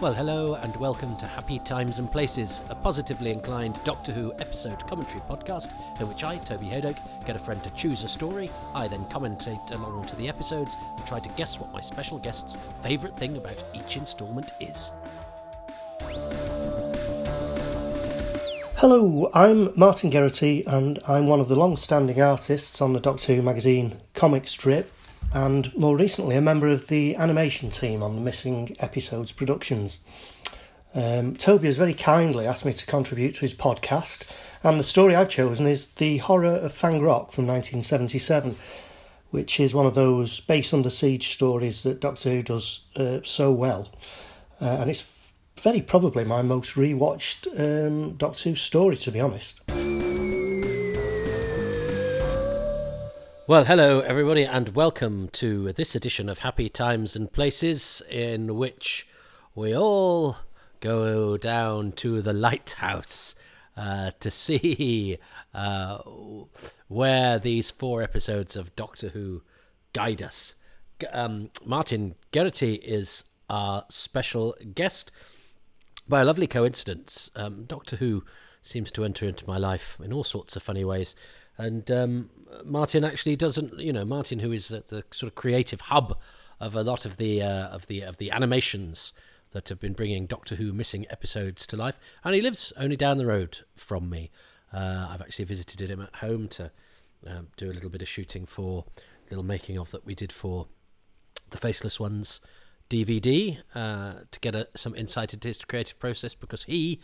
Well, hello and welcome to Happy Times and Places, a positively inclined Doctor Who episode commentary podcast in which I, Toby Hadoke, get a friend to choose a story. I then commentate along to the episodes and try to guess what my special guest's favourite thing about each instalment is. Hello, I'm Martin Geraghty, and I'm one of the long standing artists on the Doctor Who magazine comic strip and more recently a member of the animation team on the Missing Episodes productions. Um, Toby has very kindly asked me to contribute to his podcast, and the story I've chosen is The Horror of Fang Rock from 1977, which is one of those base under siege stories that Doctor Who does uh, so well. Uh, and it's very probably my most rewatched um, Doctor Who story, to be honest. Well, hello, everybody, and welcome to this edition of Happy Times and Places, in which we all go down to the lighthouse uh, to see uh, where these four episodes of Doctor Who guide us. Um, Martin Geraghty is our special guest. By a lovely coincidence, um, Doctor Who seems to enter into my life in all sorts of funny ways. And um, Martin actually doesn't, you know, Martin, who is the sort of creative hub of a lot of the uh, of the of the animations that have been bringing Doctor Who missing episodes to life, and he lives only down the road from me. Uh, I've actually visited him at home to um, do a little bit of shooting for a little making of that we did for the Faceless Ones DVD uh, to get a, some insight into his creative process because he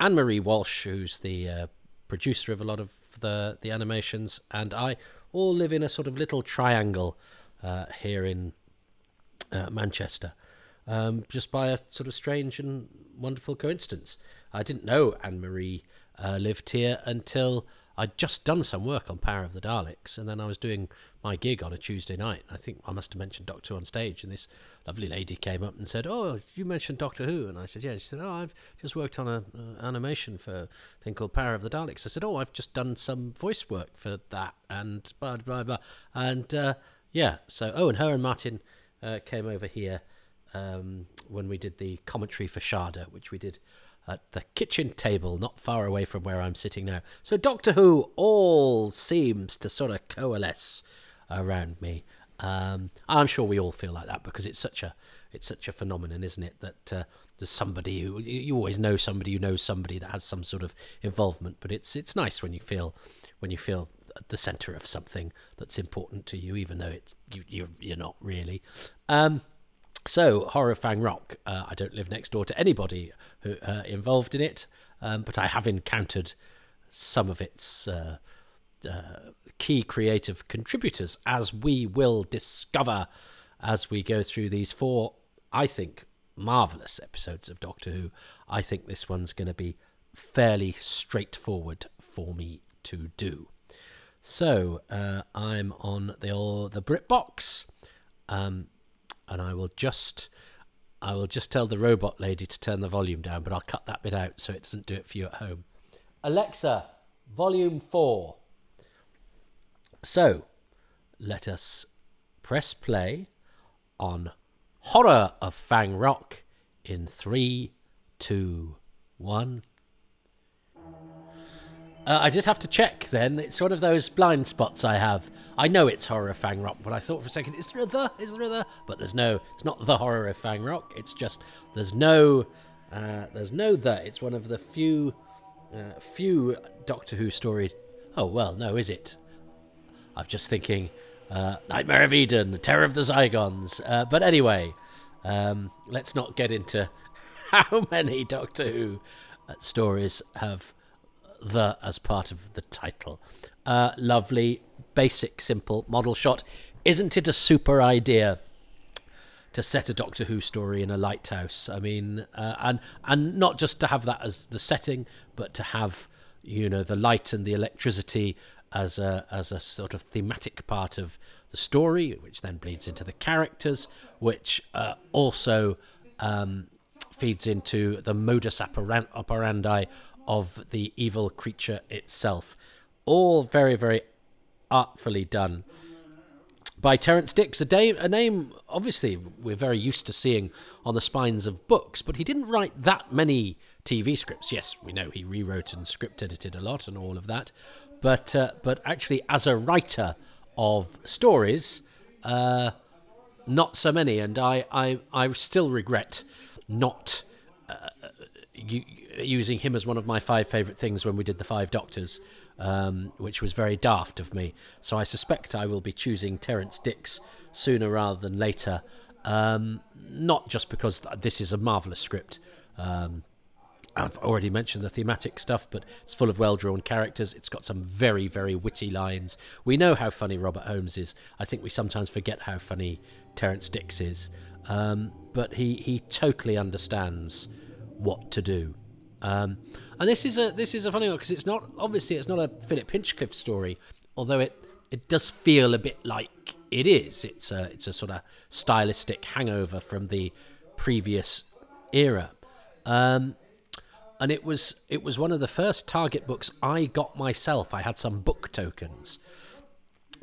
and Marie Walsh, who's the uh, producer of a lot of the the animations, and I all live in a sort of little triangle uh, here in uh, Manchester, um, just by a sort of strange and wonderful coincidence. I didn't know Anne Marie uh, lived here until I'd just done some work on Power of the Daleks, and then I was doing my gig on a Tuesday night. I think I must have mentioned Doctor on stage, and this lovely lady came up and said, "Oh, you mentioned Doctor Who?" And I said, "Yeah." She said, "Oh, I've just worked on a uh, animation for a thing called Power of the Daleks." I said, "Oh, I've just done some voice work for that," and blah blah blah. And uh, yeah, so oh, and her and Martin uh, came over here um, when we did the commentary for Shada, which we did at the kitchen table, not far away from where I'm sitting now. So Doctor Who all seems to sort of coalesce around me. Um, I'm sure we all feel like that because it's such a it's such a phenomenon, isn't it? That uh, there's somebody who you always know somebody who knows somebody that has some sort of involvement. But it's it's nice when you feel when you feel at the centre of something that's important to you, even though it's you you're, you're not really. Um, so, Horror Fang Rock. Uh, I don't live next door to anybody who uh, involved in it, um, but I have encountered some of its uh, uh, key creative contributors, as we will discover as we go through these four, I think, marvelous episodes of Doctor Who. I think this one's going to be fairly straightforward for me to do. So, uh, I'm on the the BritBox. Um, and I will just I will just tell the robot lady to turn the volume down, but I'll cut that bit out so it doesn't do it for you at home. Alexa, volume 4. So, let us press play on Horror of Fang Rock in three, two, one. Uh, I just have to check then. It's one of those blind spots I have. I know it's Horror of Fang Rock, but I thought for a second, is there a the? Is there a the? But there's no, it's not the Horror of Fang Rock. It's just, there's no, uh, there's no the. It's one of the few, uh, few Doctor Who stories. Oh, well, no, is it? I'm just thinking, uh, Nightmare of Eden, Terror of the Zygons. Uh, but anyway, um, let's not get into how many Doctor Who uh, stories have the as part of the title. Uh, lovely, basic, simple model shot. Isn't it a super idea to set a Doctor Who story in a lighthouse? I mean, uh, and and not just to have that as the setting, but to have you know the light and the electricity as a as a sort of thematic part of the story, which then bleeds into the characters, which uh, also um, feeds into the modus operandi of the evil creature itself. All very, very artfully done. by Terrance Dicks, a, day, a name obviously we're very used to seeing on the spines of books, but he didn't write that many TV scripts. Yes, we know he rewrote and script edited a lot and all of that, but uh, but actually as a writer of stories, uh, not so many, and I I, I still regret not. Uh, using him as one of my five favourite things when we did the Five Doctors, um, which was very daft of me. So I suspect I will be choosing Terrance Dicks sooner rather than later. Um, not just because this is a marvellous script. Um, I've already mentioned the thematic stuff, but it's full of well drawn characters. It's got some very, very witty lines. We know how funny Robert Holmes is. I think we sometimes forget how funny Terrance Dicks is. Um, but he, he totally understands what to do. Um, and this is a this is a funny one because it's not obviously it's not a Philip Hinchcliffe story, although it it does feel a bit like it is. It's a it's a sort of stylistic hangover from the previous era. Um, and it was it was one of the first Target books I got myself. I had some book tokens,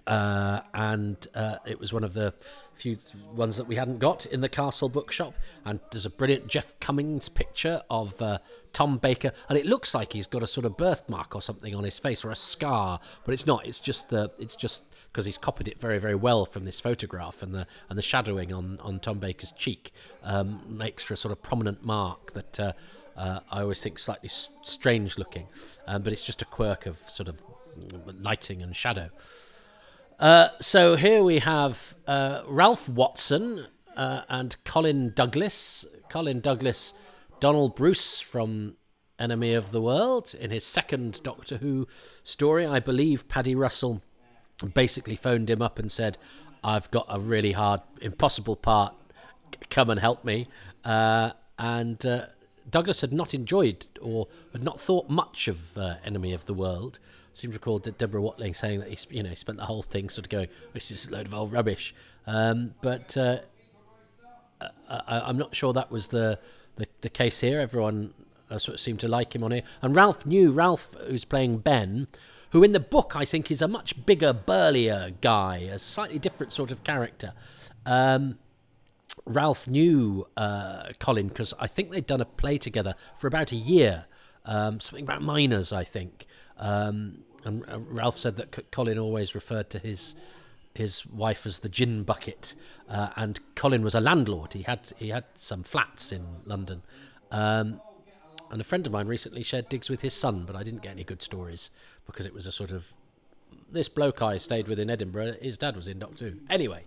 uh, and uh, it was one of the few ones that we hadn't got in the Castle Bookshop. And there's a brilliant Jeff Cummins picture of uh, Tom Baker, and it looks like he's got a sort of birthmark or something on his face or a scar, but it's not. It's just the it's just because he's copied it very very well from this photograph, and the and the shadowing on on Tom Baker's cheek um, makes for a sort of prominent mark that. Uh, uh, I always think slightly s- strange looking, um, but it's just a quirk of sort of lighting and shadow. Uh, so here we have uh, Ralph Watson uh, and Colin Douglas. Colin Douglas Donald Bruce from Enemy of the World in his second Doctor Who story. I believe Paddy Russell basically phoned him up and said, I've got a really hard, impossible part. Come and help me. Uh, and uh, Douglas had not enjoyed or had not thought much of uh, Enemy of the World. I seem to recall Deborah Watling saying that he, you know, spent the whole thing sort of going, "This is a load of old rubbish." Um, but uh, I, am not sure that was the the, the case here. Everyone uh, sort of seemed to like him on here. And Ralph knew Ralph, who's playing Ben, who in the book I think is a much bigger, burlier guy, a slightly different sort of character. Um, Ralph knew uh, Colin because I think they'd done a play together for about a year, um, something about miners, I think. Um, and uh, Ralph said that Colin always referred to his his wife as the gin bucket, uh, and Colin was a landlord. He had he had some flats in London, um, and a friend of mine recently shared digs with his son, but I didn't get any good stories because it was a sort of this bloke I stayed with in Edinburgh. His dad was in Doctor Who. Anyway,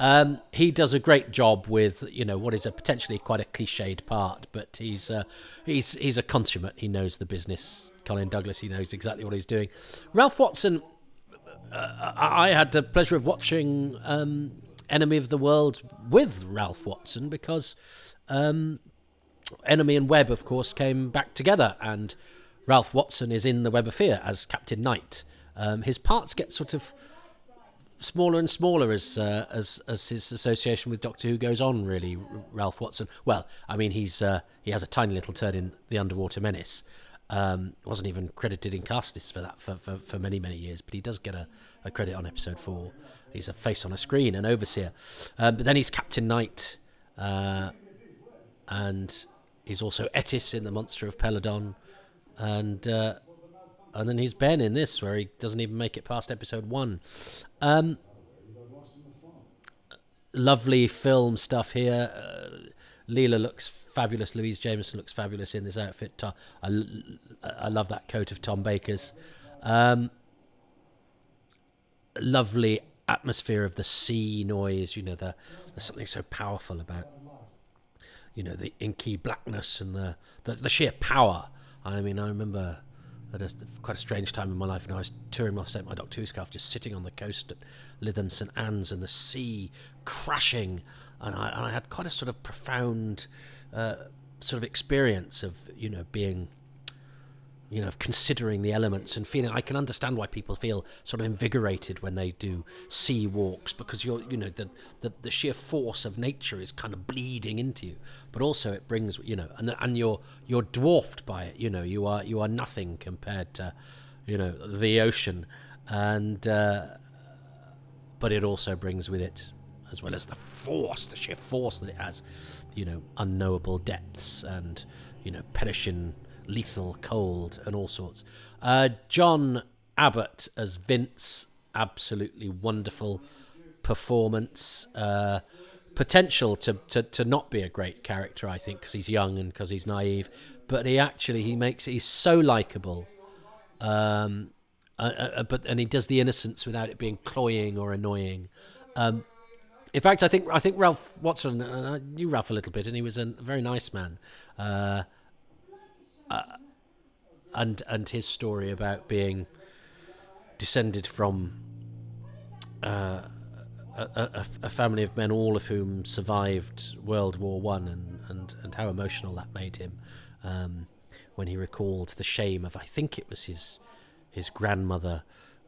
um, he does a great job with you know what is a potentially quite a cliched part, but he's uh, he's he's a consummate. He knows the business. Colin Douglas, he knows exactly what he's doing. Ralph Watson uh, I had the pleasure of watching um, Enemy of the World with Ralph Watson because um, Enemy and Web, of course, came back together, and Ralph Watson is in the Web of Fear as Captain Knight. Um, his parts get sort of smaller and smaller as uh, as as his association with Doctor Who goes on. Really, Ralph Watson. Well, I mean, he's uh, he has a tiny little turn in the Underwater Menace, um, wasn't even credited in cast list for that for, for, for, many, many years, but he does get a, a, credit on episode four. He's a face on a screen, an overseer. Um, but then he's Captain Knight, uh, and he's also Ettis in The Monster of Peladon. And uh, and then he's Ben in this, where he doesn't even make it past episode one. Um, lovely film stuff here. Uh, Leela looks fabulous. Louise Jameson looks fabulous in this outfit. I, I love that coat of Tom Baker's. Um, lovely atmosphere of the sea noise. You know, the, there's something so powerful about, you know, the inky blackness and the, the, the sheer power. I mean, I remember at a, quite a strange time in my life when I was touring my my Doctor Who scarf, just sitting on the coast at Lytham St Anne's and the sea crashing and I, and I had quite a sort of profound uh, sort of experience of you know being you know, of considering the elements and feeling. I can understand why people feel sort of invigorated when they do sea walks because you're, you know, the, the, the sheer force of nature is kind of bleeding into you. But also, it brings, you know, and and you're you're dwarfed by it. You know, you are you are nothing compared to, you know, the ocean, and uh, but it also brings with it, as well as the force, the sheer force that it has, you know, unknowable depths and you know, perishing, lethal, cold, and all sorts. Uh, John Abbott as Vince, absolutely wonderful performance. Uh, potential to, to, to not be a great character, I think, because he's young and because he's naive. But he actually he makes he's so likable. Um, uh, uh, but and he does the innocence without it being cloying or annoying. Um, in fact, I think I think Ralph Watson. Uh, I knew Ralph a little bit, and he was a very nice man. Uh, uh, and and his story about being descended from uh, a, a, a, family of men, all of whom survived World War One, and, and and how emotional that made him um, when he recalled the shame of I think it was his his grandmother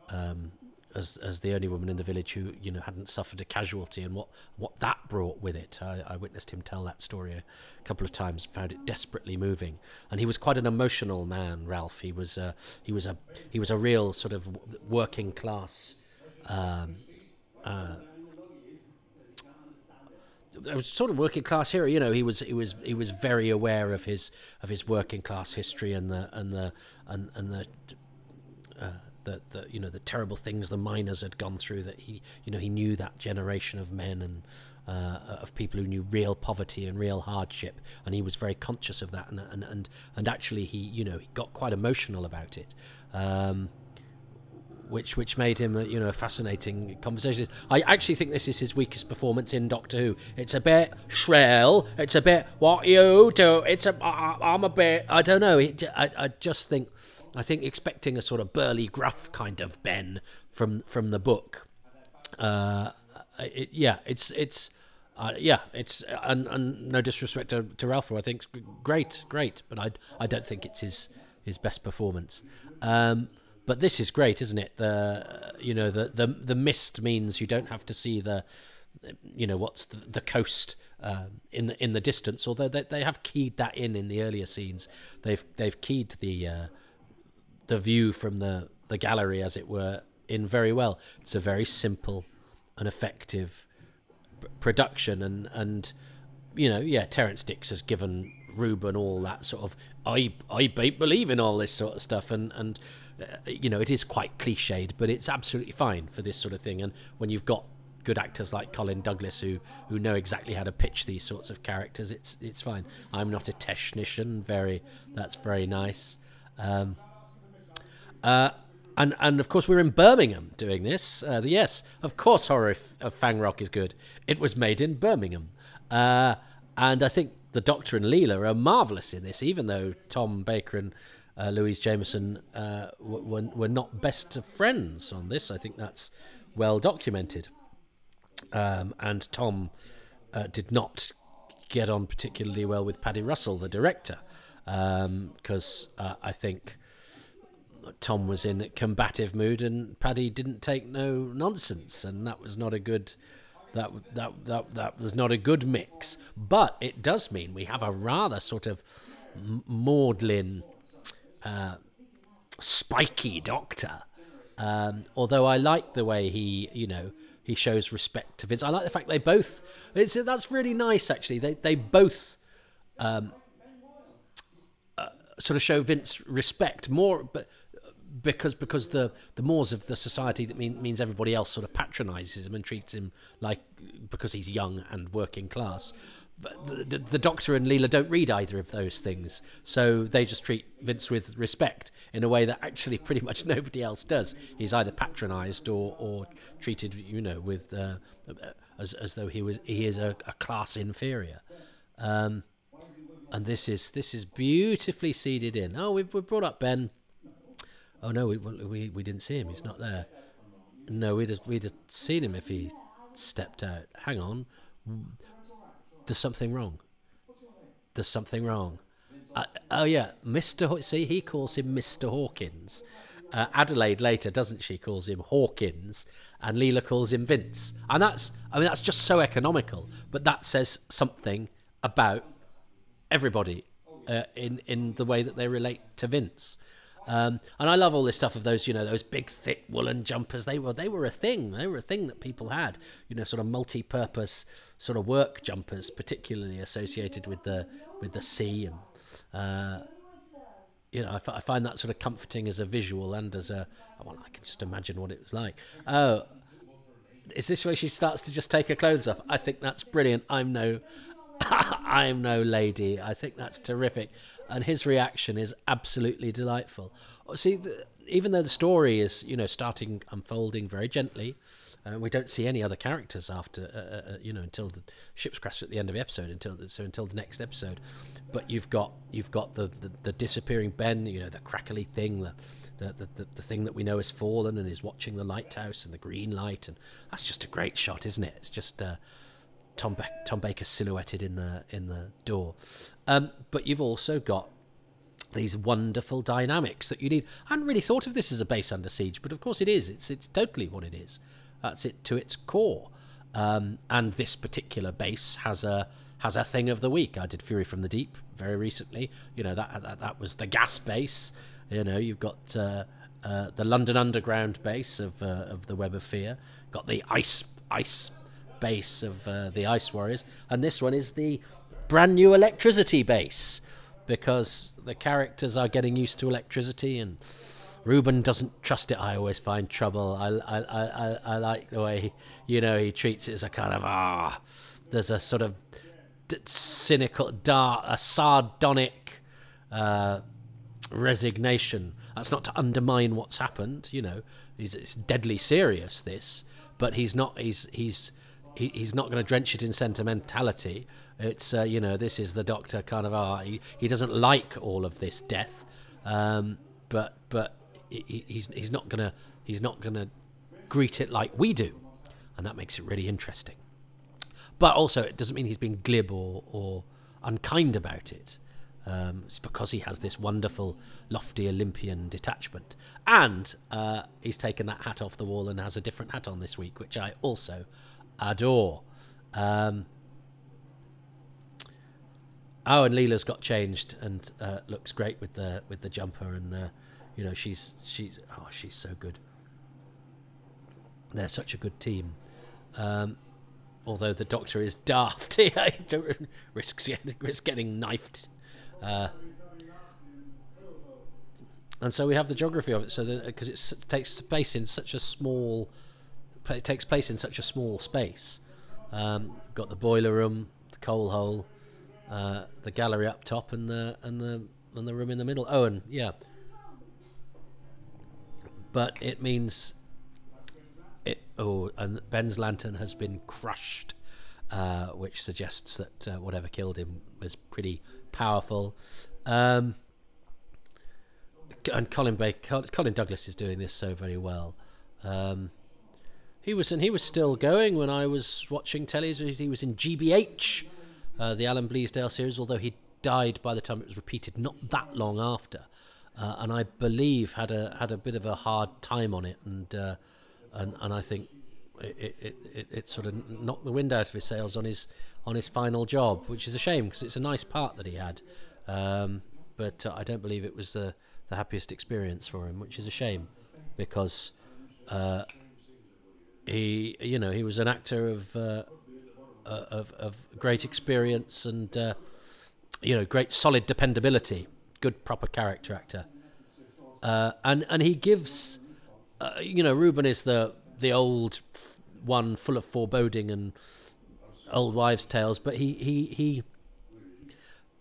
um, as as the only woman in the village who you know hadn't suffered a casualty and what what that brought with it. I, I witnessed him tell that story a couple of times, found it desperately moving, and he was quite an emotional man. Ralph, he was uh, he was a he was a real sort of working class. Um, uh, was sort of working class hero. You know, he was he was he was very aware of his of his working class history and the and the and and the uh, the, the you know the terrible things the miners had gone through that he you know he knew that generation of men and uh, of people who knew real poverty and real hardship and he was very conscious of that and and and, and actually he you know he got quite emotional about it um, which which made him a, you know a fascinating conversation. I actually think this is his weakest performance in Doctor Who. It's a bit shrill. It's a bit what you do. It's a I'm a bit I don't know. I I just think I think expecting a sort of burly, gruff kind of Ben from from the book. Uh, it, yeah, it's it's uh, yeah, it's and, and no disrespect to, to Ralph, who I think great, great, but I I don't think it's his his best performance. Um, but this is great, isn't it? The you know the the the mist means you don't have to see the you know what's the, the coast um, in the in the distance. Although they, they have keyed that in in the earlier scenes, they've they've keyed the uh, the view from the, the gallery, as it were, in very well. It's a very simple and effective production, and and you know, yeah, Terrance Dicks has given Ruben all that sort of I I believe in all this sort of stuff, and and uh, you know, it is quite cliched, but it's absolutely fine for this sort of thing. And when you've got good actors like Colin Douglas who who know exactly how to pitch these sorts of characters, it's it's fine. I'm not a technician, very that's very nice. Um, uh, and and of course we're in Birmingham doing this. Uh, yes, of course, Horror of Fang Rock is good. It was made in Birmingham, uh, and I think the Doctor and Leela are marvelous in this. Even though Tom Baker and uh, Louise Jameson uh, were, were not best of friends on this, I think that's well documented. Um, and Tom uh, did not get on particularly well with Paddy Russell, the director, because um, I think Tom was in a combative mood and Paddy didn't take no nonsense, and that was not a good. That, that that that was not a good mix, but it does mean we have a rather sort of maudlin, uh, spiky doctor. Um, although I like the way he, you know, he shows respect to Vince. I like the fact they both. It's that's really nice actually. They they both um, uh, sort of show Vince respect more, but because because the the mores of the society that mean, means everybody else sort of patronizes him and treats him like because he's young and working class. The, the, the, Doctor and Leela don't read either of those things, so they just treat Vince with respect in a way that actually pretty much nobody else does. He's either patronised or, or treated, you know, with uh, as as though he was he is a, a class inferior. Um, and this is this is beautifully seeded in. Oh, we've, we've brought up Ben oh no, we, we, we didn't see him. He's not there. No, we'd have, we'd have seen him if he stepped out. Hang on. There's something wrong. There's something wrong. Uh, oh yeah, Mr. see, he calls him Mr. Hawkins. Uh, Adelaide later, doesn't she? Calls him Hawkins, and Leela calls him Vince. And that's, I mean, that's just so economical. But that says something about everybody uh, in in the way that they relate to Vince. Um, and I love all this stuff of those, you know, those big thick woolen jumpers. They were they were a thing. They were a thing that people had. You know, sort of multi-purpose sort of work jumpers, particularly associated with the with the sea and. Uh, you know, I, f- I find that sort of comforting as a visual and as a. Well, I can just imagine what it was like. Oh, is this where she starts to just take her clothes off? I think that's brilliant. I'm no, I'm no lady. I think that's terrific, and his reaction is absolutely delightful. See, the, even though the story is you know starting unfolding very gently, uh, we don't see any other characters after uh, uh, uh, you know until the ship's crashed at the end of the episode until the, so until the next episode. But you've got you've got the, the, the disappearing Ben, you know the crackly thing, the the, the, the, the thing that we know has fallen and is watching the lighthouse and the green light, and that's just a great shot, isn't it? It's just uh, Tom Tom Baker silhouetted in the in the door. Um, but you've also got these wonderful dynamics that you need. I hadn't really thought of this as a base under siege, but of course it is. It's it's totally what it is. That's it to its core. Um, and this particular base has a has a thing of the week. I did Fury from the Deep very recently. You know that that, that was the gas base. You know you've got uh, uh, the London Underground base of uh, of the Web of Fear. Got the ice ice base of uh, the Ice Warriors, and this one is the brand new electricity base because the characters are getting used to electricity and Ruben doesn't trust it. I always find trouble. I, I, I, I like the way you know he treats it as a kind of ah. There's a sort of d- cynical, dark, a sardonic uh, resignation. That's not to undermine what's happened. You know, he's, it's deadly serious. This, but he's not. He's he's he, he's not going to drench it in sentimentality. It's uh, you know this is the Doctor kind of ah. He, he doesn't like all of this death, um, but but he, he's he's not gonna he's not gonna greet it like we do, and that makes it really interesting. But also, it doesn't mean he's being glib or or unkind about it. Um, it's because he has this wonderful, lofty Olympian detachment, and uh, he's taken that hat off the wall and has a different hat on this week, which I also adore. Um, oh, and Leela's got changed and uh, looks great with the with the jumper and uh, you know, she's she's oh, she's so good. They're such a good team. Um, although the doctor is daft, he risks risk getting knifed. Uh, and so we have the geography of it. So because it takes place in such a small, it takes place in such a small space. Um, got the boiler room, the coal hole, uh, the gallery up top, and the and the and the room in the middle. Oh, and yeah, but it means it. Oh, and Ben's lantern has been crushed, uh, which suggests that uh, whatever killed him was pretty powerful. Um, and Colin Baker, Colin Douglas is doing this so very well. Um, he was and he was still going when I was watching telly. He was in GBH, uh, the Alan Bleasdale series, although he died by the time it was repeated, not that long after uh, and I believe had a had a bit of a hard time on it, and uh, and and I think it, it, it, it, sort of knocked the wind out of his sails on his on his final job, which is a shame because it's a nice part that he had, um, but uh, I don't believe it was the the happiest experience for him, which is a shame because uh, he you know he was an actor of uh, uh, of of great experience and you know great solid dependability good proper character actor. Uh, and and he gives, uh, you know, Ruben is the the old one, full of foreboding and old wives' tales, but he he he,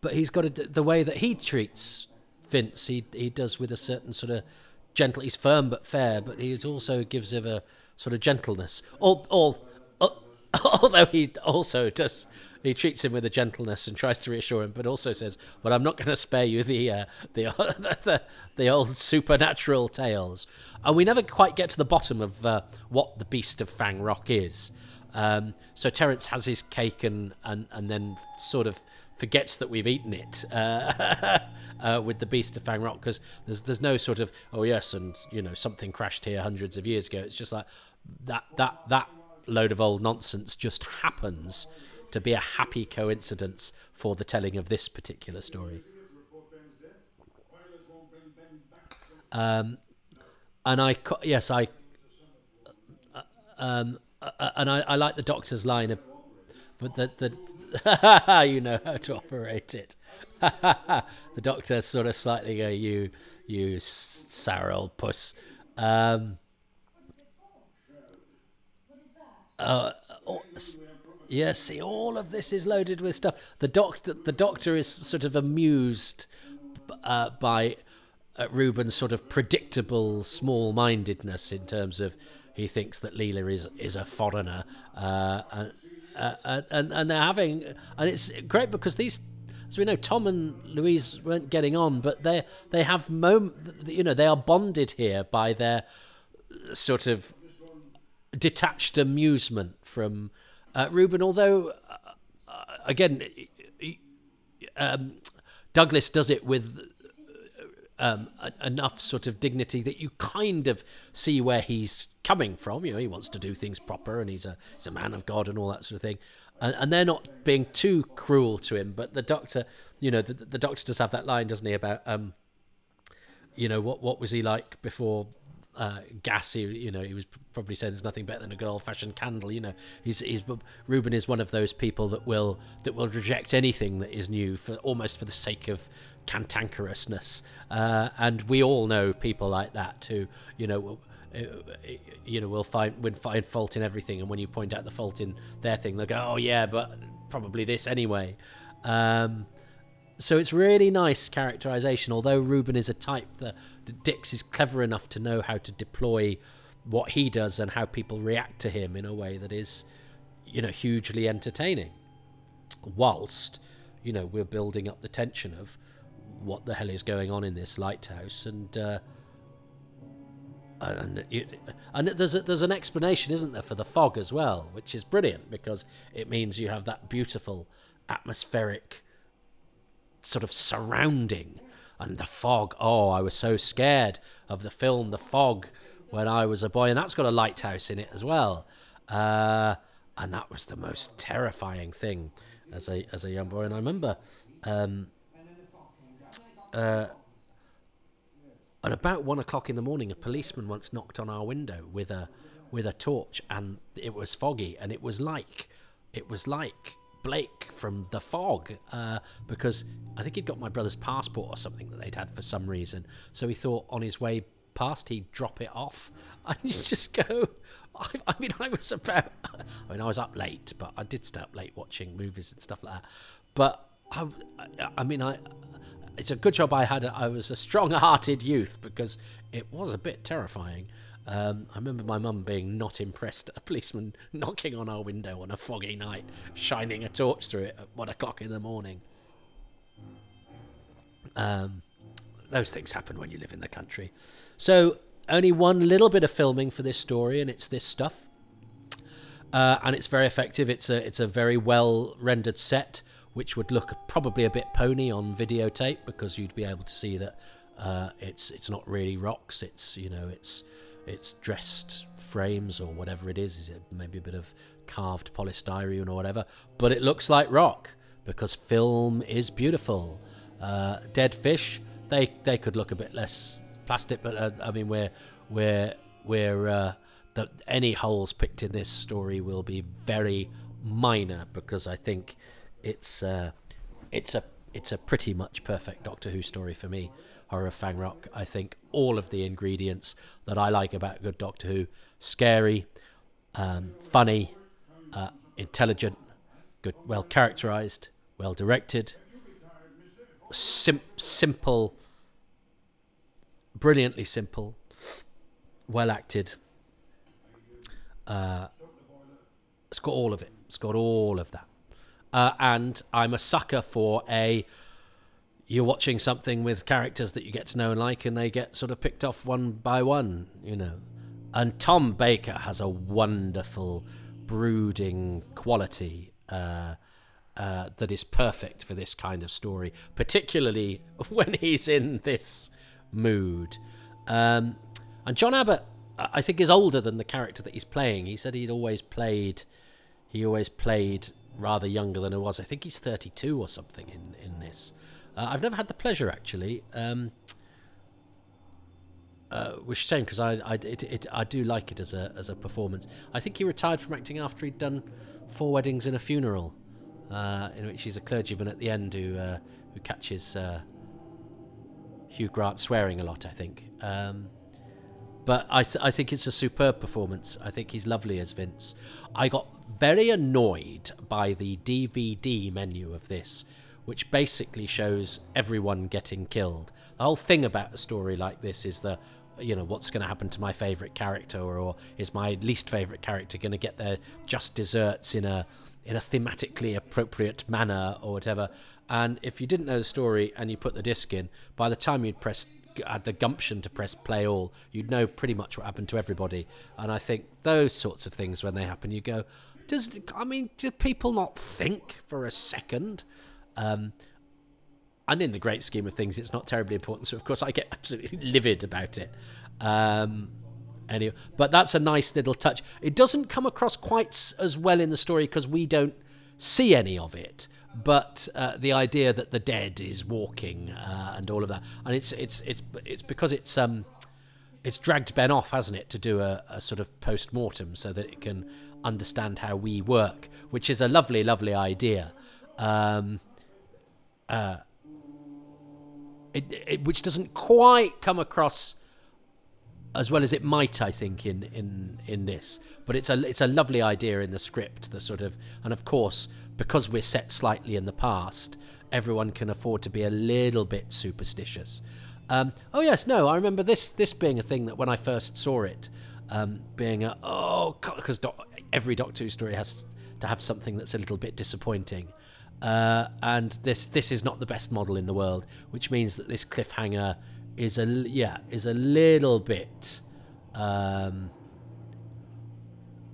but he's got a, the way that he treats Vince. He he does with a certain sort of gentle. He's firm but fair, but he also gives him a sort of gentleness. All all. Although he also does he treats him with a gentleness and tries to reassure him, but also says, "Well, I'm not going to spare you the, uh, the, the, the the old supernatural tales." And we never quite get to the bottom of uh, what the Beast of Fang Rock is. Um, so Terrance has his cake and, and and then sort of forgets that we've eaten it uh, uh, with the Beast of Fang Rock because there's there's no sort of oh yes and you know something crashed here hundreds of years ago. It's just like that that that load of old nonsense just happens to be a happy coincidence for the telling of this particular story. Um, and I yes I uh, um, uh, and I, I like the doctor's line of but the the you know how to operate it. the doctor sort of slightly go you you sour old puss. Um, uh, oh, yeah, see, all of this is loaded with stuff. The doctor, the doctor is sort of amused uh, by uh, Ruben's sort of predictable small-mindedness in terms of he thinks that Leela is is a foreigner, uh, and, uh, and and they're having, and it's great because these. As we know, Tom and Louise weren't getting on, but they they have mom, you know, they are bonded here by their sort of detached amusement from uh, Ruben. Although, uh, again, um, Douglas does it with um, enough sort of dignity that you kind of see where he's coming from. You know, he wants to do things proper, and he's a he's a man of God and all that sort of thing. And, and they're not being too cruel to him. But the doctor, you know, the, the doctor does have that line, doesn't he, about um, you know, what what was he like before uh, gas. He, you know, he was probably saying there's nothing better than a good old fashioned candle. You know, he's, he's Ruben is one of those people that will that will reject anything that is new for almost for the sake of cantankerousness. Uh, and we all know people like that too. You know. You know, we'll find we'll find fault in everything, and when you point out the fault in their thing, they'll go, "Oh yeah, but probably this anyway." Um, so it's really nice characterization. Although Ruben is a type that Dicks is clever enough to know how to deploy what he does and how people react to him in a way that is, you know, hugely entertaining. Whilst, you know, we're building up the tension of what the hell is going on in this lighthouse and. Uh, and and there's a, there's an explanation, isn't there, for the fog as well, which is brilliant because it means you have that beautiful atmospheric sort of surrounding and the fog. Oh, I was so scared of the film The Fog when I was a boy, and that's got a lighthouse in it as well. Uh, and that was the most terrifying thing as a as a young boy. And I remember, um, uh, at about one o'clock in the morning, a policeman once knocked on our window with a with a torch, and it was foggy, and it was like it was like Blake from The Fog uh, because I think he'd got my brother's passport or something that they'd had for some reason. So he thought on his way past he'd drop it off. And you just go. I, I mean, I was about. I mean, I was up late, but I did stay up late watching movies and stuff like that. But I, I mean, I. It's a good job I had. A, I was a strong-hearted youth because it was a bit terrifying. Um, I remember my mum being not impressed at a policeman knocking on our window on a foggy night, shining a torch through it at one o'clock in the morning. Um, those things happen when you live in the country. So, only one little bit of filming for this story, and it's this stuff. Uh, and it's very effective. It's a it's a very well rendered set, which would look probably a bit pony on videotape because you'd be able to see that uh, it's it's not really rocks. It's you know it's it's dressed frames or whatever it is. Is it maybe a bit of carved polystyrene or whatever? But it looks like rock because film is beautiful. Uh, dead fish, they they could look a bit less plastic, but uh, I mean we're we're we're uh, the, any holes picked in this story will be very minor because I think it's uh, it's a it's a pretty much perfect Doctor Who story for me. Horror Fang Rock. I think all of the ingredients that I like about good Doctor Who scary, um, funny, uh, intelligent, good, well characterized, well directed, sim- simple, brilliantly simple, well acted. Uh, it's got all of it. It's got all of that. Uh, and I'm a sucker for a you're watching something with characters that you get to know and like, and they get sort of picked off one by one, you know. And Tom Baker has a wonderful brooding quality uh, uh, that is perfect for this kind of story, particularly when he's in this mood. Um, and John Abbott, I think, is older than the character that he's playing. He said he'd always played, he always played rather younger than he was. I think he's 32 or something in in this. Uh, I've never had the pleasure, actually. Um, uh, which is shame because I I, it, it, I do like it as a as a performance. I think he retired from acting after he'd done four weddings and a funeral, uh, in which he's a clergyman at the end who uh, who catches uh, Hugh Grant swearing a lot. I think. Um, but I, th- I think it's a superb performance. I think he's lovely as Vince. I got very annoyed by the DVD menu of this, which basically shows everyone getting killed. The whole thing about a story like this is the, you know, what's going to happen to my favourite character, or, or is my least favourite character going to get their just desserts in a in a thematically appropriate manner or whatever. And if you didn't know the story and you put the disc in, by the time you'd pressed had the gumption to press play all, you'd know pretty much what happened to everybody. And I think those sorts of things, when they happen, you go, does I mean, do people not think for a second? Um, and in the great scheme of things, it's not terribly important. So of course, I get absolutely livid about it. Um, anyway, but that's a nice little touch. It doesn't come across quite as well in the story because we don't see any of it but uh, the idea that the dead is walking uh, and all of that, and it's it's it's it's because it's um it's dragged Ben off, hasn't it, to do a, a sort of post mortem so that it can understand how we work, which is a lovely, lovely idea. Um, uh, it, it, which doesn't quite come across as well as it might, I think, in in in this. But it's a it's a lovely idea in the script. The sort of and of course because we're set slightly in the past, everyone can afford to be a little bit superstitious. Um, oh yes, no, I remember this this being a thing that when I first saw it, um, being a oh because every Doctor Who story has to have something that's a little bit disappointing, uh, and this this is not the best model in the world, which means that this cliffhanger is a yeah is a little bit um,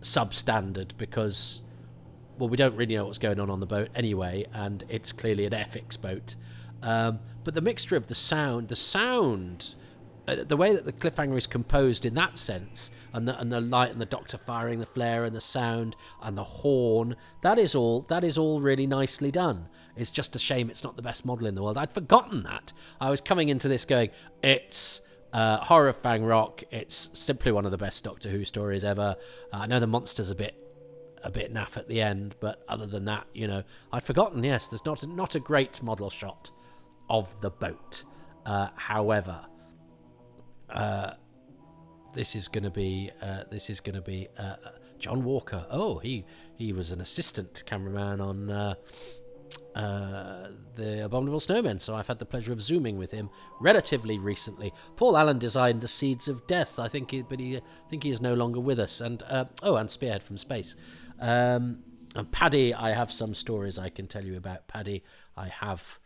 substandard because well, we don't really know what's going on on the boat anyway, and it's clearly an FX boat. Um, but the mixture of the sound, the sound, uh, the way that the cliffhanger is composed in that sense, and the and the light and the doctor firing the flare and the sound and the horn, that is all that is all really nicely done. It's just a shame it's not the best model in the world. I'd forgotten that. I was coming into this going, it's uh, horror fang Rock. It's simply one of the best Doctor Who stories ever. Uh, I know the monster's a bit a bit naff at the end, but other than that, you know, I'd forgotten. Yes, there's not a, not a great model shot of the boat. Uh, however, uh, this is going to be uh, this is going to be uh, uh, John Walker. Oh, he he was an assistant cameraman on uh, the Abominable Snowmen, so I've had the pleasure of zooming with him relatively recently. Paul Allen designed the Seeds of Death, I think, he, but he I think he is no longer with us. And oh, and Spearhead from Space. Um, and Paddy, I have some stories I can tell you about Paddy. I have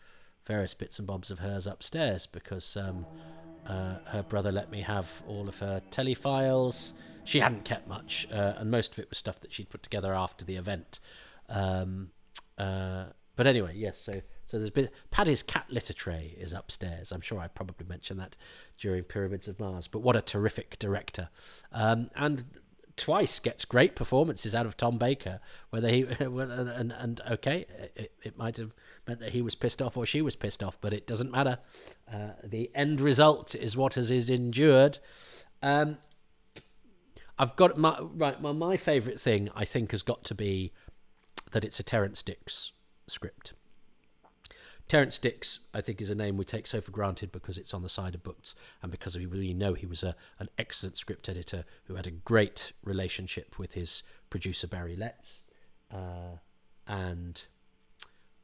various bits and bobs of hers upstairs because um, uh, her brother let me have all of her telly files. She hadn't kept much, uh, and most of it was stuff that she'd put together after the event. Um, uh, but anyway, yes. So so there's been Paddy's cat litter tray is upstairs. I'm sure I probably mentioned that during Pyramids of Mars. But what a terrific director! Um, and twice gets great performances out of Tom Baker. Whether he and, and okay, it, it, might have meant that he was pissed off or she was pissed off, but it doesn't matter. Uh, the end result is what has is endured. Um, I've got my right. My my favourite thing I think has got to be that it's a Terrance Dicks script. Terrance Dicks, I think, is a name we take so for granted because it's on the side of books and because we really know he was a, an excellent script editor who had a great relationship with his producer Barry Letts. Uh, and,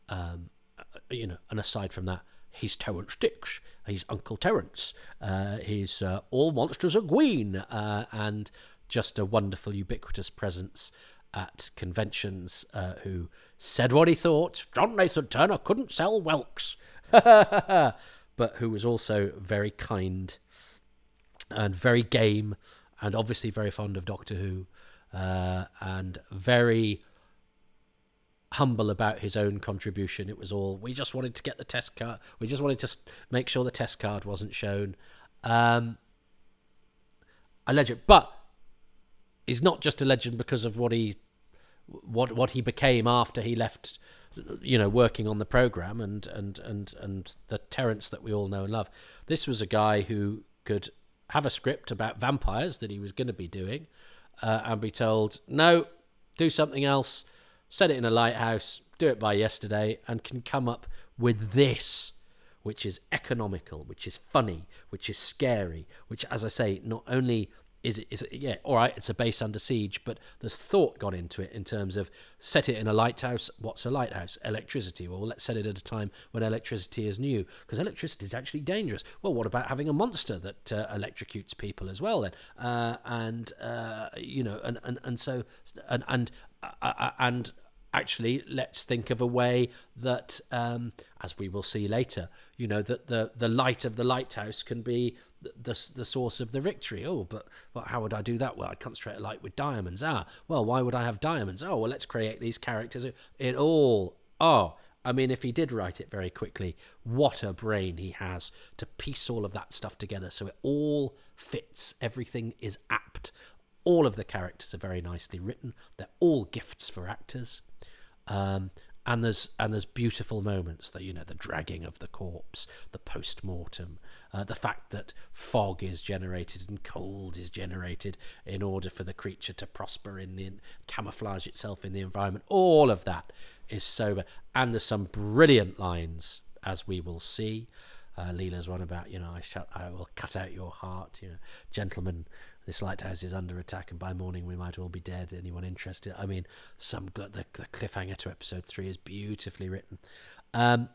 um, uh, you know, and aside from that, he's Terrance Dicks. He's Uncle Terrance. Uh, he's uh, All Monsters Are Gween uh, and just a wonderful, ubiquitous presence at conventions uh, who said what he thought. John Nathan Turner couldn't sell whelks, but who was also very kind and very game and obviously very fond of Doctor Who uh, and very humble about his own contribution. It was all we just wanted to get the test card. We just wanted to make sure the test card wasn't shown. Um, legend, but he's not just a legend because of what he what what he became after he left you know working on the program and and and and the Terrance that we all know and love. This was a guy who could have a script about vampires that he was going to be doing, uh, and be told, no, do something else, set it in a lighthouse, do it by yesterday, and can come up with this, which is economical, which is funny, which is scary, which, as I say, not only is it, is it yeah all right it's a base under siege but there's thought gone into it in terms of set it in a lighthouse what's a lighthouse? Electricity. Well let's set it at a time when electricity is new because electricity is actually dangerous. Well what about having a monster that uh, electrocutes people as well then? Uh, and uh, you know and and, and so and and uh, uh, and actually let's think of a way that um, as we will see later you know that the the light of the lighthouse can be the, the source of the victory. Oh, but, but how would I do that? Well, I'd concentrate a light with diamonds. Ah, well, why would I have diamonds? Oh, well, let's create these characters. It all. Oh, I mean, if he did write it very quickly, what a brain he has to piece all of that stuff together so it all fits. Everything is apt. All of the characters are very nicely written. They're all gifts for actors. Um, and there's and there's beautiful moments that you know the dragging of the corpse the post-mortem uh, the fact that fog is generated and cold is generated in order for the creature to prosper in the camouflage itself in the environment. All of that is sober and there's some brilliant lines as we will see. Uh, Leela's one about you know I shall I will cut out your heart you know. Gentlemen this lighthouse is under attack, and by morning we might all be dead. Anyone interested? I mean, some the, the cliffhanger to episode three is beautifully written. Um,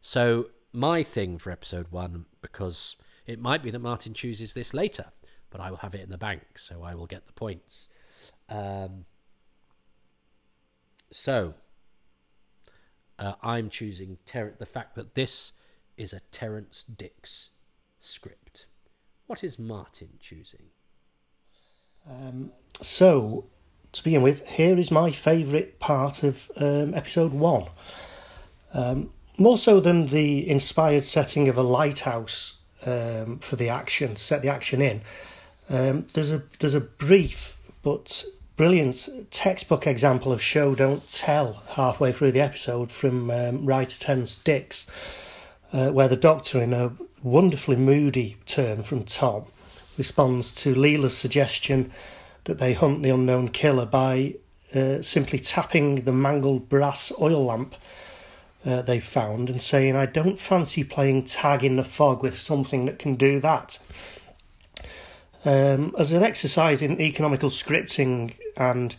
so my thing for episode one, because it might be that Martin chooses this later, but I will have it in the bank, so I will get the points. Um, so uh, I'm choosing Ter- the fact that this is a Terrance Dicks script. What is Martin choosing? Um, so, to begin with, here is my favourite part of um, episode one. Um, more so than the inspired setting of a lighthouse um, for the action, to set the action in, um, there's a there's a brief but brilliant textbook example of show don't tell halfway through the episode from um, writer Terrance Dicks, uh, where the Doctor, in a wonderfully moody turn from Tom, responds to Leela's suggestion that they hunt the unknown killer by uh, simply tapping the mangled brass oil lamp uh, they found and saying, I don't fancy playing tag in the fog with something that can do that. Um, as an exercise in economical scripting and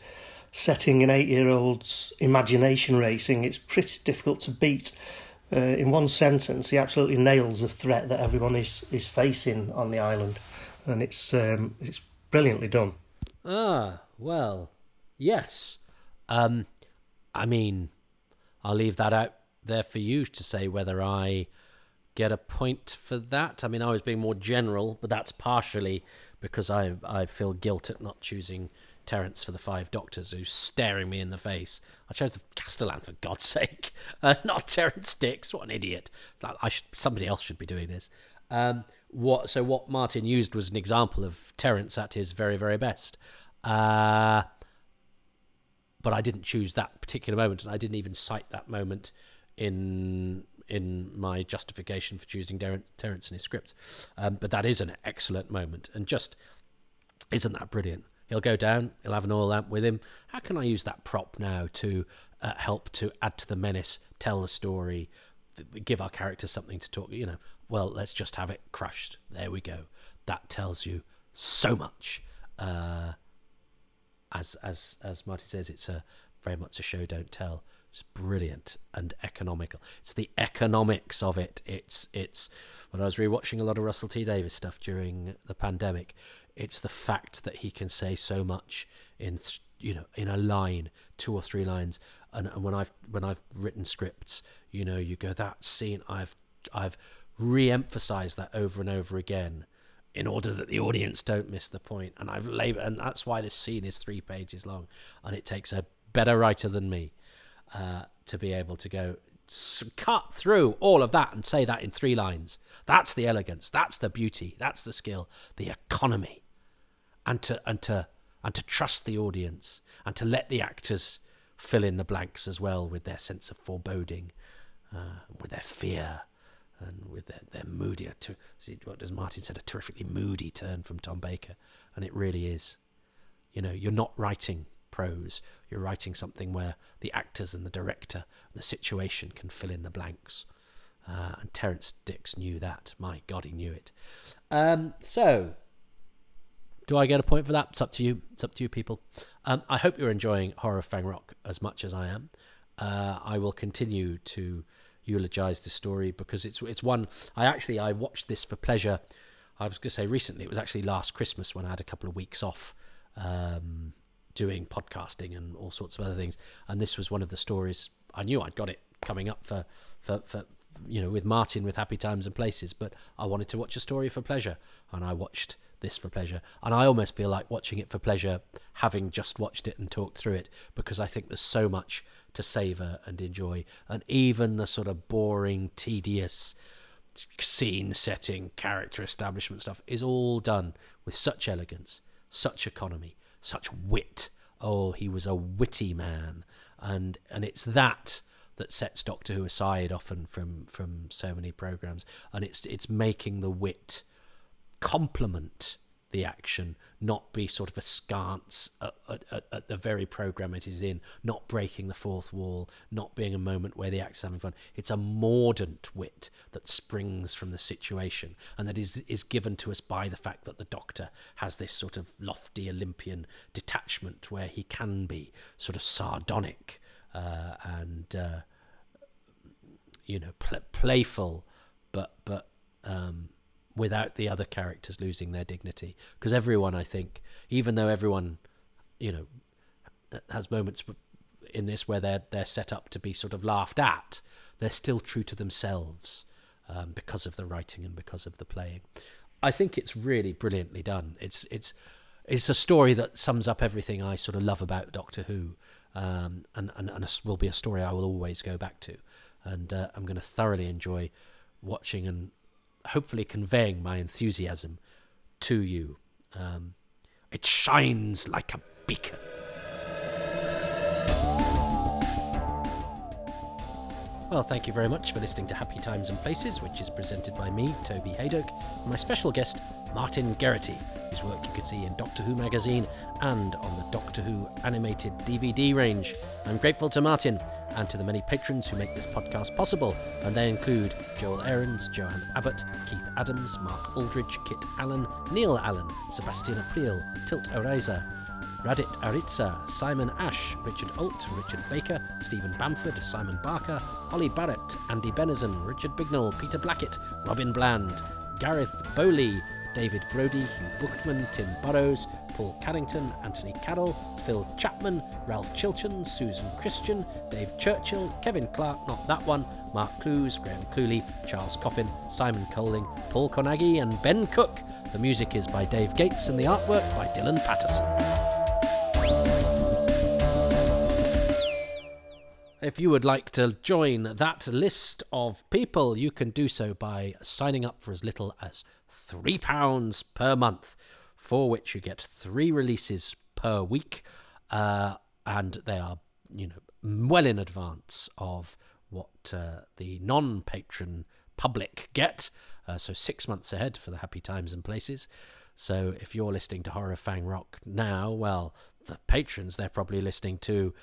setting an eight year old's imagination racing, it's pretty difficult to beat. Uh, in one sentence, he absolutely nails the threat that everyone is, is facing on the island and it's um, it's brilliantly done. Ah, well, yes. Um, I mean, I'll leave that out there for you to say whether I get a point for that. I mean, I was being more general, but that's partially because I I feel guilt at not choosing Terrance for the Five Doctors, who's staring me in the face. I chose the Castellan for God's sake, uh, not Terrance Dicks. What an idiot! I should somebody else should be doing this. Um, what so what Martin used was an example of Terrance at his very very best. Uh, but I didn't choose that particular moment, and I didn't even cite that moment in in my justification for choosing Terrance in his script. Um, but that is an excellent moment, and just isn't that brilliant? He'll go down. He'll have an oil lamp with him. How can I use that prop now to uh, help to add to the menace, tell the story, give our characters something to talk? You know, well, let's just have it crushed. There we go. That tells you so much. Uh, as as as Marty says, it's a very much a show don't tell. It's brilliant and economical. It's the economics of it. It's it's when I was rewatching a lot of Russell T Davies stuff during the pandemic. It's the fact that he can say so much in you know in a line, two or three lines. And, and when I've when I've written scripts, you know, you go that scene. I've I've re-emphasize that over and over again in order that the audience don't miss the point. And I've labor, and that's why this scene is three pages long, and it takes a better writer than me uh, to be able to go cut through all of that and say that in three lines. That's the elegance. That's the beauty. That's the skill. The economy, and to and to and to trust the audience and to let the actors fill in the blanks as well with their sense of foreboding, uh, with their fear and with their, their moody, what does Martin said, a terrifically moody turn from Tom Baker, and it really is. You know, you're not writing prose. You're writing something where the actors and the director and the situation can fill in the blanks. Uh, and Terrance Dicks knew that. My God, he knew it. Um, so, do I get a point for that? It's up to you. It's up to you, people. Um, I hope you're enjoying Horror of Fang Rock as much as I am. Uh, I will continue to eulogize the story because it's it's one I actually I watched this for pleasure. I was going to say recently. It was actually last Christmas when I had a couple of weeks off. Um, doing podcasting and all sorts of other things. And this was one of the stories I knew I'd got it coming up for, for, for you know, with Martin with Happy Times and Places, but I wanted to watch a story for pleasure. And I watched this for pleasure. And I almost feel like watching it for pleasure, having just watched it and talked through it, because I think there's so much to savour and enjoy. And even the sort of boring, tedious scene setting, character establishment stuff is all done with such elegance, such economy, such wit. Oh, he was a witty man, and and it's that that sets Doctor Who aside often from from so many programs, and it's it's making the wit complement the action, not be sort of askance at, at, at, the very program it is in, not breaking the fourth wall, not being a moment where the actor's having fun. It's a mordant wit that springs from the situation and that is, is given to us by the fact that the Doctor has this sort of lofty Olympian detachment where he can be sort of sardonic uh, and, uh, you know, pl- playful, but, but, um, without the other characters losing their dignity. Because everyone, I think, even though everyone, you know, has moments in this where they're they're set up to be sort of laughed at, they're still true to themselves um, because of the writing and because of the playing. I think it's really brilliantly done. It's it's it's a story that sums up everything I sort of love about Doctor Who, um, and and, and will be a story I will always go back to, and uh, I'm going to thoroughly enjoy watching and hopefully conveying my enthusiasm to you. Um, it shines like a beacon. Well, thank you very much for listening to Happy Times and Places, which is presented by me, Toby Hadoke, and my special guest, Martin Geraghty, whose work you can see in Doctor Who magazine and on the Doctor Who animated DVD range. I'm grateful to Martin and to the many patrons who make this podcast possible, and they include Joel Aarons, Joanne Abbott, Keith Adams, Mark Aldridge, Kit Allen, Neil Allen, Sebastian April, Tilt Oriza, Radit Aritza, Simon Ash, Richard Alt, Richard Baker, Stephen Bamford, Simon Barker, Holly Barrett, Andy Benison, Richard Bignell, Peter Blackett, Robin Bland, Gareth Bowley, David Brody, Hugh Buchtman, Tim Burrows, Paul Carrington, Anthony Carroll, Phil Chapman, Ralph Chilton, Susan Christian, Dave Churchill, Kevin Clark, not that one, Mark Clues, Graham Cluley, Charles Coffin, Simon Coling, Paul Conaghy, and Ben Cook. The music is by Dave Gates and the artwork by Dylan Patterson. If you would like to join that list of people, you can do so by signing up for as little as £3 per month for which you get three releases per week, uh, and they are, you know, well in advance of what uh, the non-patron public get. Uh, so six months ahead for the happy times and places. So if you're listening to Horror Fang Rock now, well, the patrons they're probably listening to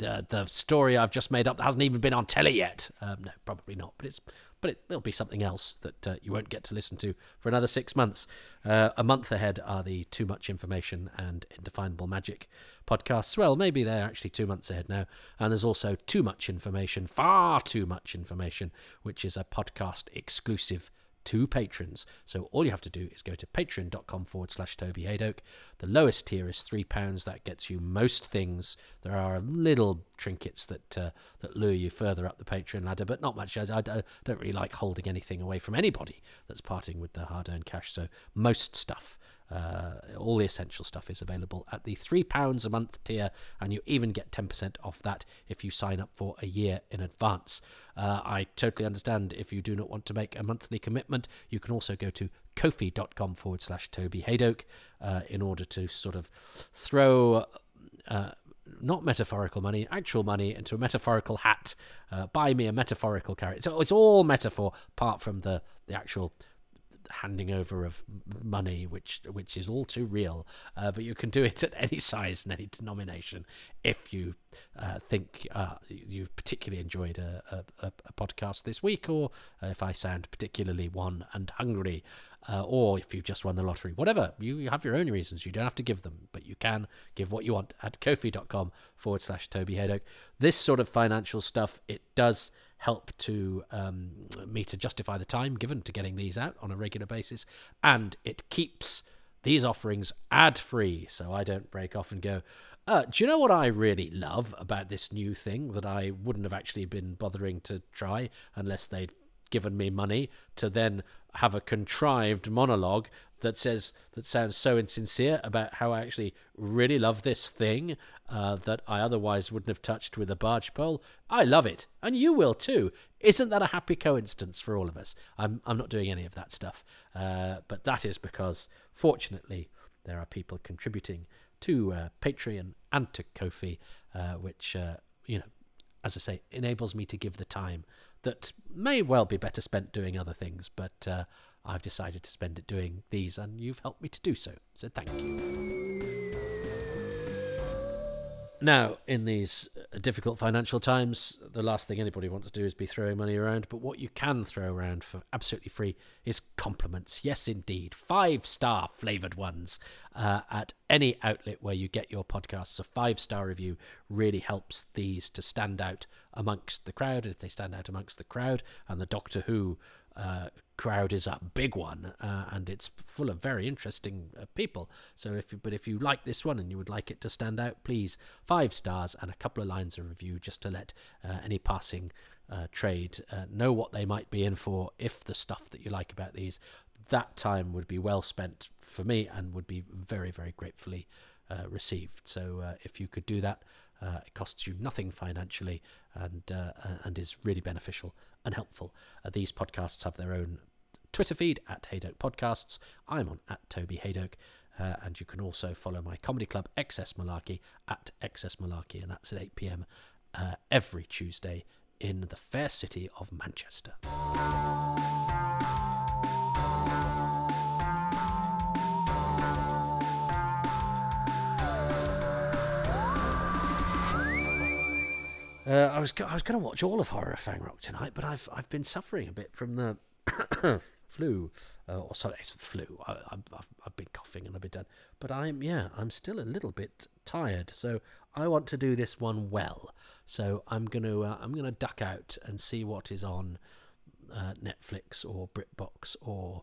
the story I've just made up that hasn't even been on telly yet. Um, no, probably not, but it's but it, will be something else that uh, you won't get to listen to for another six months. Uh, a month ahead are the Too Much Information and Indefinable Magic podcasts. Well, maybe they're actually two months ahead now. And there's also Too Much Information, Far Too Much Information, which is a podcast exclusive to patrons. So all you have to do is go to patreon.com forward slash Toby Hadoke. The lowest tier is £3. That gets you most things. There are little trinkets that uh, that lure you further up the Patreon ladder, but not much. I, I, don't really like holding anything away from anybody that's parting with their hard earned cash. So most stuff uh, all the essential stuff is available at the £3 a month tier, and you even get 10% off that if you sign up for a year in advance. Uh, I totally understand if you do not want to make a monthly commitment, you can also go to ko-fi.com forward slash Toby Hadoke uh, in order to sort of throw uh, not metaphorical money, actual money, into a metaphorical hat. Uh, buy me a metaphorical carrot. So it's all metaphor, apart from the the actual handing over of money, which which is all too real. Uh, but you can do it at any size and any denomination if you uh, think uh, you've particularly enjoyed a, a, a, podcast this week, or if I sound particularly one and hungry, uh, or if you've just won the lottery, whatever. You, you have your own reasons. You don't have to give them, but you can give what you want at ko-fi.com forward slash Toby Hadoke. This sort of financial stuff, it does help to um, me to justify the time given to getting these out on a regular basis, and it keeps these offerings ad free, so I don't break off and go. Uh, do you know what I really love about this new thing that I wouldn't have actually been bothering to try unless they'd given me money to then have a contrived monologue that says that sounds so insincere about how I actually really love this thing uh, that I otherwise wouldn't have touched with a barge pole. I love it, and you will too. Isn't that a happy coincidence for all of us? I'm I'm not doing any of that stuff, uh, but that is because fortunately there are people contributing to uh, Patreon and to Ko-fi, uh, which uh, you know, as I say, enables me to give the time that may well be better spent doing other things, but uh, I've decided to spend it doing these, and you've helped me to do so. So thank you. Now, in these uh, difficult financial times, the last thing anybody wants to do is be throwing money around. But what you can throw around for absolutely free is compliments. Yes, indeed. Five star flavored ones uh, at any outlet where you get your podcasts. A five star review really helps these to stand out amongst the crowd. And if they stand out amongst the crowd and the Doctor Who uh, crowd is a big one, uh, and it's full of very interesting uh, people. So if you, but if you like this one and you would like it to stand out, please five stars and a couple of lines of review just to let uh, any passing uh, trade uh, know what they might be in for. If the stuff that you like about these, that time would be well spent for me and would be very very gratefully received. So if you could do that. Uh, it costs you nothing financially and uh, and is really beneficial and helpful. Uh, these podcasts have their own Twitter feed at Hadoke Podcasts. I'm on at Toby Hadoke. Uh, and you can also follow my comedy club XS Malarkey at XS Malarkey, and that's at 8 pm uh, every Tuesday in the fair city of Manchester. Uh, I was I was going to watch all of Horror Fang Rock tonight, but I've I've been suffering a bit from the flu, uh, or sorry, it's flu. I, have I've been coughing and I've been done, but I'm yeah, I'm still a little bit tired. So I want to do this one well. So I'm gonna uh, I'm gonna duck out and see what is on uh, Netflix or BritBox or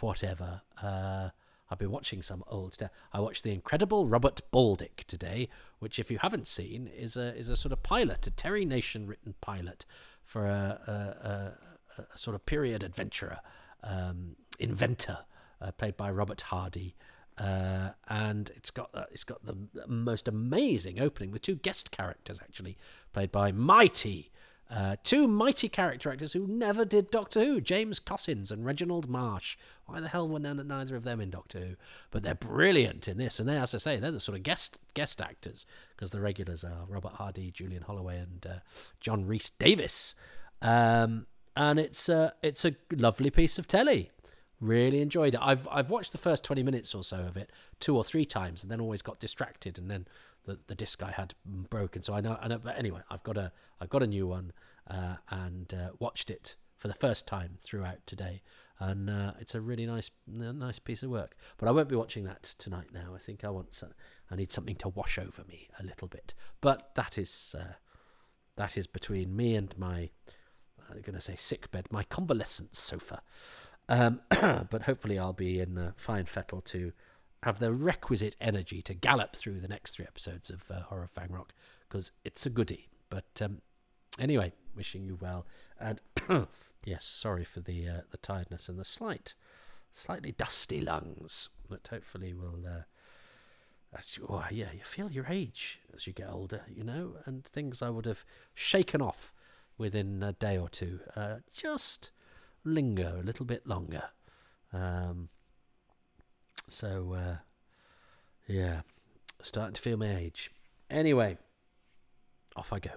whatever. Uh, I've been watching some old stuff. I watched the incredible Robert Baldick today, which, if you haven't seen, is a is a sort of pilot, a Terry Nation written pilot for a, a, a sort of period adventurer, um, inventor, uh, played by Robert Hardy. Uh, and it's got uh, it's got the most amazing opening with two guest characters actually played by mighty uh, two mighty character actors who never did Doctor Who, James Cossins and Reginald Marsh. Why the hell were none, neither of them in Doctor Who? But they're brilliant in this, and they, as I say, they're the sort of guest guest actors because the regulars are Robert Hardy, Julian Holloway, and uh, John Rhys-Davies. Um, and it's uh, it's a lovely piece of telly. Really enjoyed it. I've I've watched the first twenty minutes or so of it two or three times, and then always got distracted, and then the, the disc I had broken. So I know, I know. But anyway, I've got a I've got a new one uh, and uh, watched it for the first time throughout today, and uh, it's a really nice nice piece of work. But I won't be watching that tonight. Now I think I want some, I need something to wash over me a little bit. But that is uh, that is between me and my I'm going to say sick bed, my convalescent sofa. Um, but hopefully I'll be in uh, fine fettle to have the requisite energy to gallop through the next three episodes of uh, Horror Fang Rock because it's a goodie. But um, anyway, wishing you well. And yes, sorry for the uh, the tiredness and the slight, slightly dusty lungs. But hopefully will. Uh, as you, oh, yeah, you feel your age as you get older, you know, and things I would have shaken off within a day or two uh, just linger a little bit longer. Um, so, uh, yeah, starting to feel my age. Anyway, off I go.